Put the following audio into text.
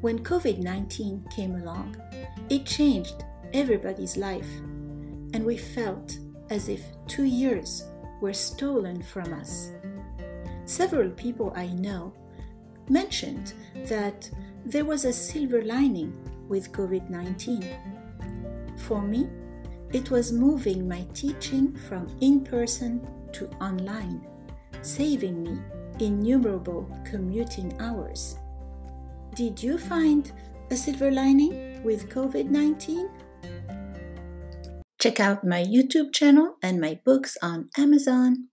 When COVID 19 came along, it changed everybody's life, and we felt as if two years were stolen from us. Several people I know mentioned that there was a silver lining with COVID 19. For me, it was moving my teaching from in person to online, saving me innumerable commuting hours. Did you find a silver lining with COVID 19? Check out my YouTube channel and my books on Amazon.